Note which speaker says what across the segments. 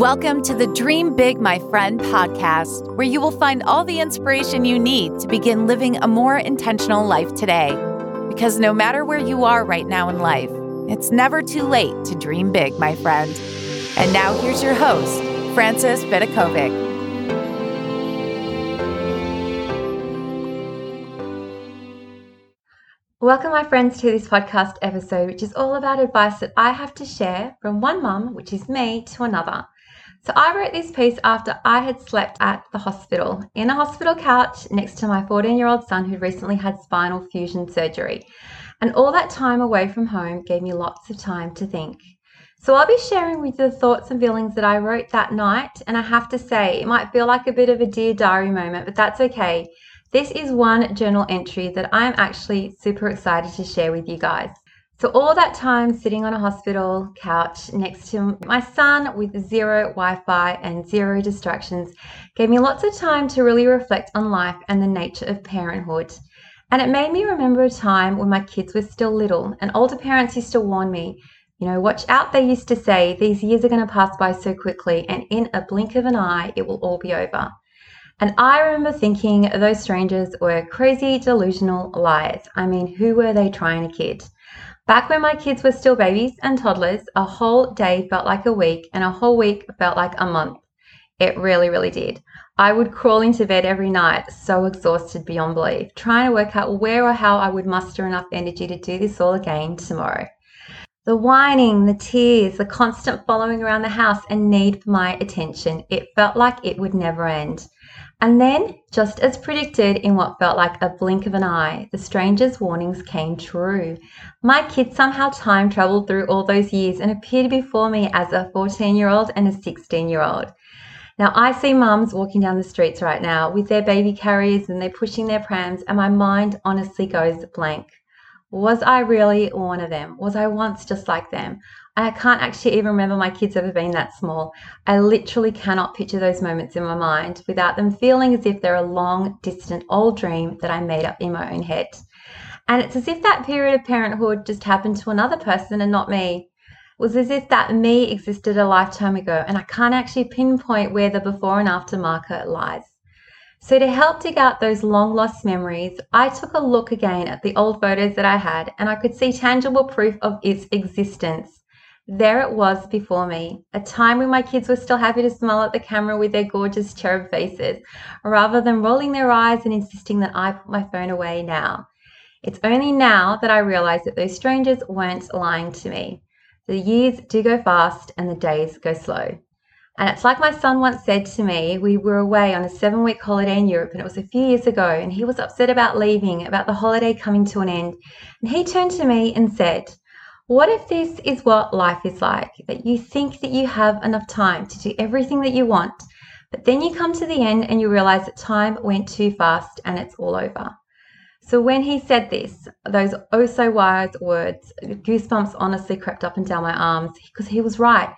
Speaker 1: Welcome to the Dream Big, My Friend podcast, where you will find all the inspiration you need to begin living a more intentional life today. Because no matter where you are right now in life, it's never too late to dream big, my friend. And now here's your host, Frances Vidakovic.
Speaker 2: Welcome, my friends, to this podcast episode, which is all about advice that I have to share from one mum, which is me, to another. So I wrote this piece after I had slept at the hospital in a hospital couch next to my 14 year old son who'd recently had spinal fusion surgery. And all that time away from home gave me lots of time to think. So I'll be sharing with you the thoughts and feelings that I wrote that night. And I have to say, it might feel like a bit of a dear diary moment, but that's okay. This is one journal entry that I'm actually super excited to share with you guys. So, all that time sitting on a hospital couch next to my son with zero Wi Fi and zero distractions gave me lots of time to really reflect on life and the nature of parenthood. And it made me remember a time when my kids were still little, and older parents used to warn me, you know, watch out, they used to say, these years are going to pass by so quickly, and in a blink of an eye, it will all be over. And I remember thinking those strangers were crazy, delusional liars. I mean, who were they trying to kid? Back when my kids were still babies and toddlers, a whole day felt like a week and a whole week felt like a month. It really, really did. I would crawl into bed every night, so exhausted beyond belief, trying to work out where or how I would muster enough energy to do this all again tomorrow. The whining, the tears, the constant following around the house, and need for my attention, it felt like it would never end. And then, just as predicted in what felt like a blink of an eye, the stranger's warnings came true. My kid somehow time traveled through all those years and appeared before me as a 14 year old and a 16 year old. Now, I see mums walking down the streets right now with their baby carriers and they're pushing their prams, and my mind honestly goes blank. Was I really one of them? Was I once just like them? I can't actually even remember my kids ever being that small. I literally cannot picture those moments in my mind without them feeling as if they're a long, distant, old dream that I made up in my own head. And it's as if that period of parenthood just happened to another person and not me. It was as if that me existed a lifetime ago, and I can't actually pinpoint where the before and after marker lies. So, to help dig out those long lost memories, I took a look again at the old photos that I had, and I could see tangible proof of its existence. There it was before me, a time when my kids were still happy to smile at the camera with their gorgeous cherub faces, rather than rolling their eyes and insisting that I put my phone away now. It's only now that I realize that those strangers weren't lying to me. The years do go fast and the days go slow. And it's like my son once said to me, we were away on a seven week holiday in Europe and it was a few years ago, and he was upset about leaving, about the holiday coming to an end. And he turned to me and said, what if this is what life is like? That you think that you have enough time to do everything that you want, but then you come to the end and you realize that time went too fast and it's all over. So when he said this, those oh so wise words, goosebumps honestly crept up and down my arms because he was right.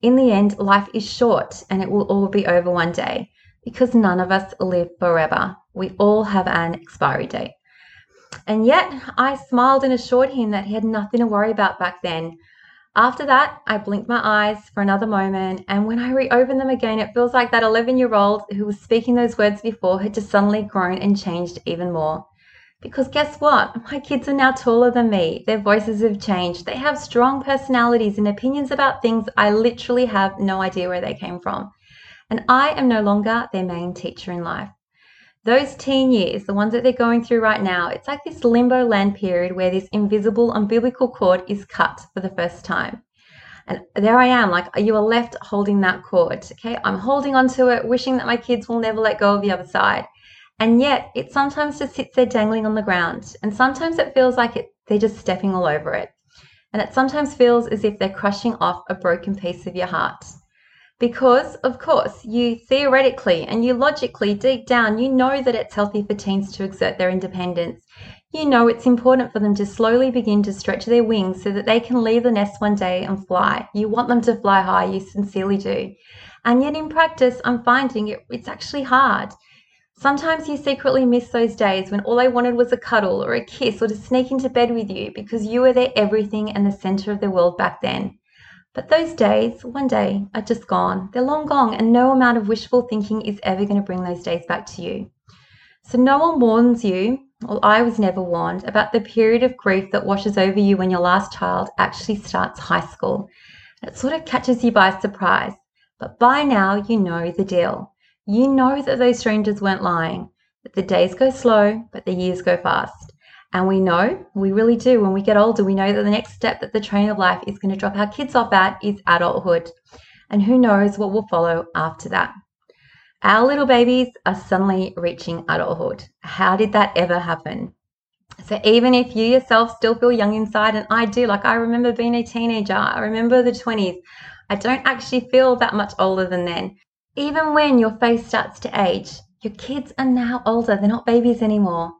Speaker 2: In the end, life is short and it will all be over one day because none of us live forever. We all have an expiry date. And yet I smiled and assured him that he had nothing to worry about back then. After that, I blinked my eyes for another moment, and when I reopened them again, it feels like that 11 year old who was speaking those words before had just suddenly grown and changed even more. Because guess what? My kids are now taller than me. Their voices have changed. They have strong personalities and opinions about things I literally have no idea where they came from. And I am no longer their main teacher in life those teen years, the ones that they're going through right now, it's like this limbo land period where this invisible umbilical cord is cut for the first time. And there I am, like you are left holding that cord. Okay, I'm holding onto it, wishing that my kids will never let go of the other side. And yet, it sometimes just sits there dangling on the ground. And sometimes it feels like it, they're just stepping all over it. And it sometimes feels as if they're crushing off a broken piece of your heart. Because, of course, you theoretically and you logically, deep down, you know that it's healthy for teens to exert their independence. You know it's important for them to slowly begin to stretch their wings so that they can leave the nest one day and fly. You want them to fly high, you sincerely do. And yet, in practice, I'm finding it, it's actually hard. Sometimes you secretly miss those days when all they wanted was a cuddle or a kiss or to sneak into bed with you because you were their everything and the center of the world back then. But those days, one day, are just gone. They're long gone, and no amount of wishful thinking is ever going to bring those days back to you. So, no one warns you, or I was never warned, about the period of grief that washes over you when your last child actually starts high school. It sort of catches you by surprise. But by now, you know the deal. You know that those strangers weren't lying, that the days go slow, but the years go fast. And we know, we really do, when we get older, we know that the next step that the train of life is going to drop our kids off at is adulthood. And who knows what will follow after that. Our little babies are suddenly reaching adulthood. How did that ever happen? So, even if you yourself still feel young inside, and I do, like I remember being a teenager, I remember the 20s, I don't actually feel that much older than then. Even when your face starts to age, your kids are now older, they're not babies anymore.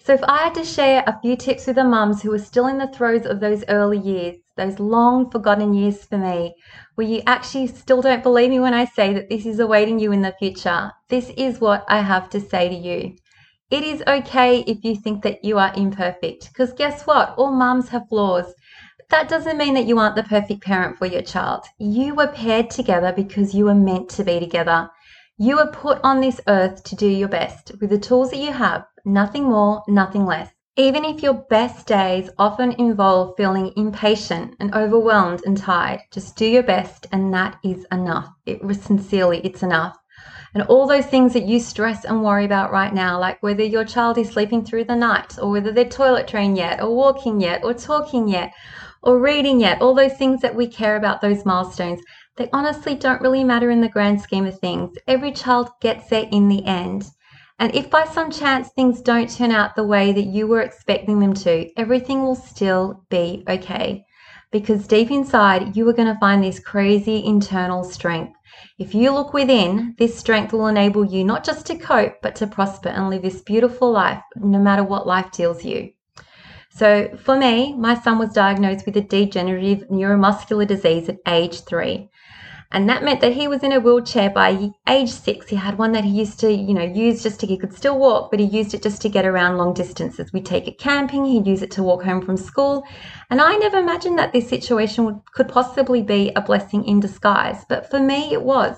Speaker 2: So, if I had to share a few tips with the mums who are still in the throes of those early years, those long forgotten years for me, where you actually still don't believe me when I say that this is awaiting you in the future, this is what I have to say to you. It is okay if you think that you are imperfect, because guess what? All mums have flaws. That doesn't mean that you aren't the perfect parent for your child. You were paired together because you were meant to be together. You were put on this earth to do your best with the tools that you have, nothing more, nothing less. Even if your best days often involve feeling impatient and overwhelmed and tired, just do your best and that is enough. It sincerely, it's enough. And all those things that you stress and worry about right now, like whether your child is sleeping through the night or whether they're toilet trained yet or walking yet or talking yet or reading yet, all those things that we care about, those milestones, they honestly don't really matter in the grand scheme of things. Every child gets there in the end. And if by some chance things don't turn out the way that you were expecting them to, everything will still be okay. Because deep inside, you are going to find this crazy internal strength. If you look within, this strength will enable you not just to cope, but to prosper and live this beautiful life, no matter what life deals you. So, for me, my son was diagnosed with a degenerative neuromuscular disease at age three. And that meant that he was in a wheelchair by age six. He had one that he used to, you know, use just to, he could still walk, but he used it just to get around long distances. We'd take it camping, he'd use it to walk home from school. And I never imagined that this situation would, could possibly be a blessing in disguise. But for me, it was.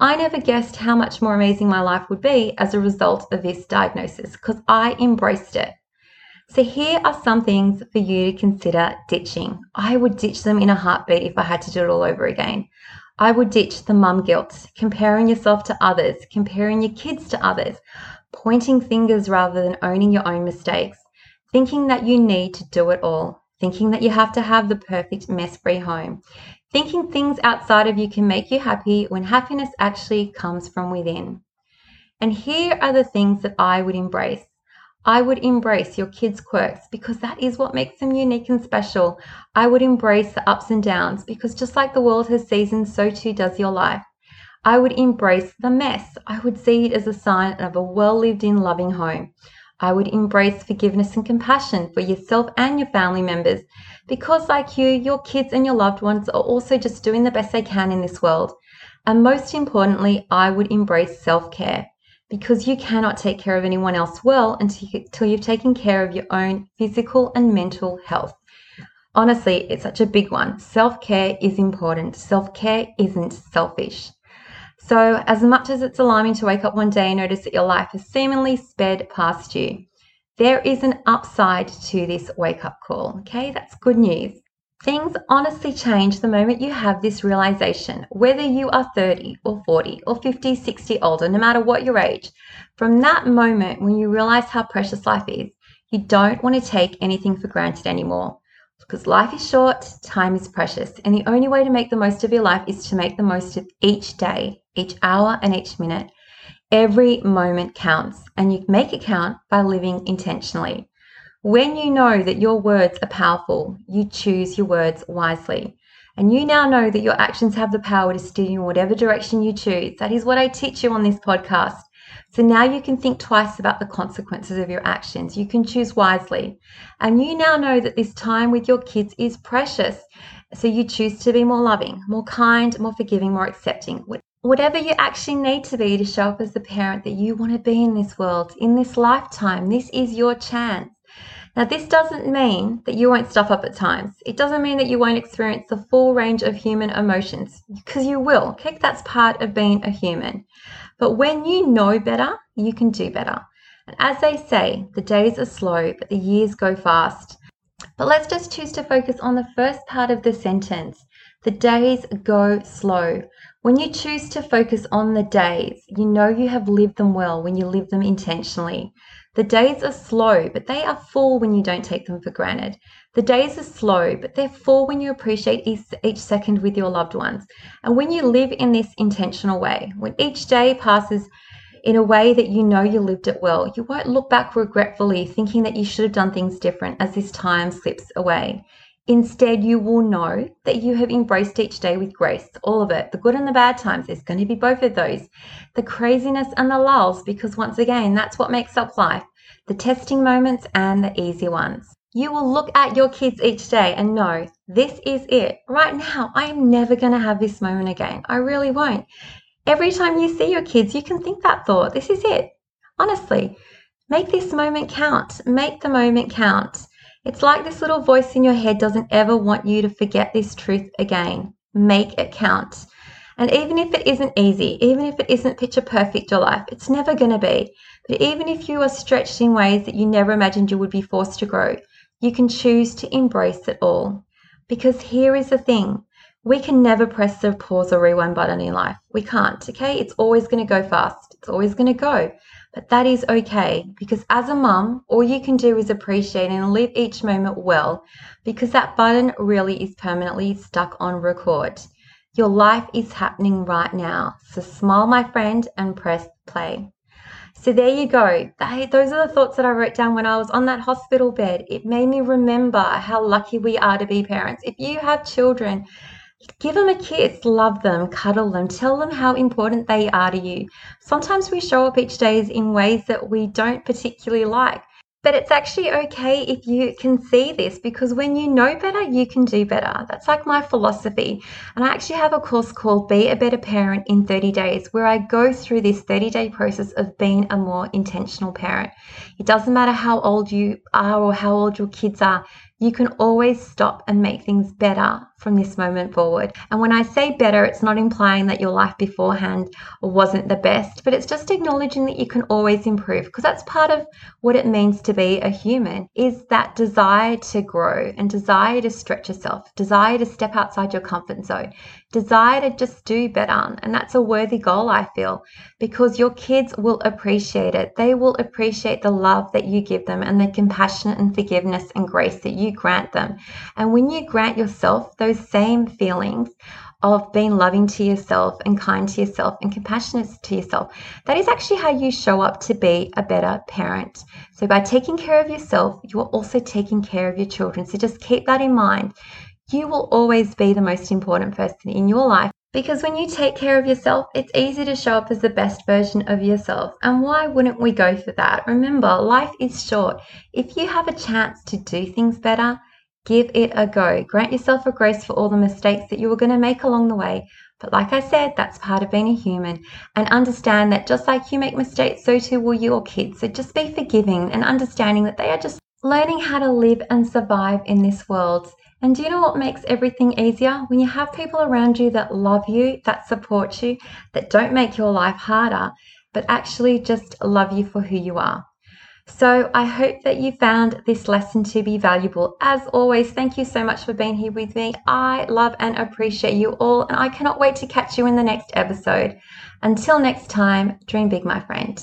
Speaker 2: I never guessed how much more amazing my life would be as a result of this diagnosis because I embraced it. So, here are some things for you to consider ditching. I would ditch them in a heartbeat if I had to do it all over again. I would ditch the mum guilt, comparing yourself to others, comparing your kids to others, pointing fingers rather than owning your own mistakes, thinking that you need to do it all, thinking that you have to have the perfect mess free home, thinking things outside of you can make you happy when happiness actually comes from within. And here are the things that I would embrace I would embrace your kids' quirks because that is what makes them unique and special. I would embrace the ups and downs because just like the world has seasons, so too does your life. I would embrace the mess. I would see it as a sign of a well lived in, loving home. I would embrace forgiveness and compassion for yourself and your family members because, like you, your kids and your loved ones are also just doing the best they can in this world. And most importantly, I would embrace self care because you cannot take care of anyone else well until you've taken care of your own physical and mental health. Honestly, it's such a big one. Self care is important. Self care isn't selfish. So, as much as it's alarming to wake up one day and notice that your life has seemingly sped past you, there is an upside to this wake up call. Okay, that's good news. Things honestly change the moment you have this realization, whether you are 30 or 40 or 50, 60 older, no matter what your age. From that moment when you realize how precious life is, you don't want to take anything for granted anymore. Because life is short, time is precious, and the only way to make the most of your life is to make the most of each day, each hour, and each minute. Every moment counts, and you make it count by living intentionally. When you know that your words are powerful, you choose your words wisely. And you now know that your actions have the power to steer you in whatever direction you choose. That is what I teach you on this podcast. So now you can think twice about the consequences of your actions. You can choose wisely. And you now know that this time with your kids is precious. So you choose to be more loving, more kind, more forgiving, more accepting. Whatever you actually need to be to show up as the parent that you want to be in this world, in this lifetime, this is your chance. Now, this doesn't mean that you won't stuff up at times. It doesn't mean that you won't experience the full range of human emotions, because you will. Okay, that's part of being a human. But when you know better, you can do better. And as they say, the days are slow, but the years go fast. But let's just choose to focus on the first part of the sentence. The days go slow. When you choose to focus on the days, you know you have lived them well when you live them intentionally. The days are slow, but they are full when you don't take them for granted. The days are slow, but they're full when you appreciate each, each second with your loved ones. And when you live in this intentional way, when each day passes in a way that you know you lived it well. You won't look back regretfully thinking that you should have done things different as this time slips away. Instead, you will know that you have embraced each day with grace, all of it, the good and the bad times. There's going to be both of those, the craziness and the lulls, because once again, that's what makes up life the testing moments and the easy ones. You will look at your kids each day and know this is it. Right now, I am never going to have this moment again. I really won't. Every time you see your kids, you can think that thought. This is it. Honestly, make this moment count. Make the moment count. It's like this little voice in your head doesn't ever want you to forget this truth again. Make it count. And even if it isn't easy, even if it isn't picture perfect your life, it's never going to be. But even if you are stretched in ways that you never imagined you would be forced to grow, you can choose to embrace it all. Because here is the thing we can never press the pause or rewind button in life. We can't, okay? It's always going to go fast. It's always going to go. But that is okay because as a mum, all you can do is appreciate and live each moment well because that button really is permanently stuck on record. Your life is happening right now. So smile, my friend, and press play. So there you go. those are the thoughts that I wrote down when I was on that hospital bed. It made me remember how lucky we are to be parents. If you have children, Give them a kiss, love them, cuddle them, tell them how important they are to you. Sometimes we show up each day in ways that we don't particularly like. But it's actually okay if you can see this because when you know better, you can do better. That's like my philosophy. And I actually have a course called Be a Better Parent in 30 Days where I go through this 30 day process of being a more intentional parent. It doesn't matter how old you are or how old your kids are, you can always stop and make things better from this moment forward. And when I say better, it's not implying that your life beforehand wasn't the best, but it's just acknowledging that you can always improve because that's part of what it means to be a human is that desire to grow and desire to stretch yourself, desire to step outside your comfort zone, desire to just do better. And that's a worthy goal, I feel, because your kids will appreciate it. They will appreciate the love that you give them and the compassion and forgiveness and grace that you grant them. And when you grant yourself those same feelings, of being loving to yourself and kind to yourself and compassionate to yourself. That is actually how you show up to be a better parent. So, by taking care of yourself, you are also taking care of your children. So, just keep that in mind you will always be the most important person in your life. Because when you take care of yourself, it's easy to show up as the best version of yourself. And why wouldn't we go for that? Remember, life is short. If you have a chance to do things better, give it a go. Grant yourself a grace for all the mistakes that you were going to make along the way. But like I said, that's part of being a human. And understand that just like you make mistakes, so too will your kids. So just be forgiving and understanding that they are just learning how to live and survive in this world. And do you know what makes everything easier? When you have people around you that love you, that support you, that don't make your life harder, but actually just love you for who you are. So I hope that you found this lesson to be valuable. As always, thank you so much for being here with me. I love and appreciate you all, and I cannot wait to catch you in the next episode. Until next time, dream big, my friend.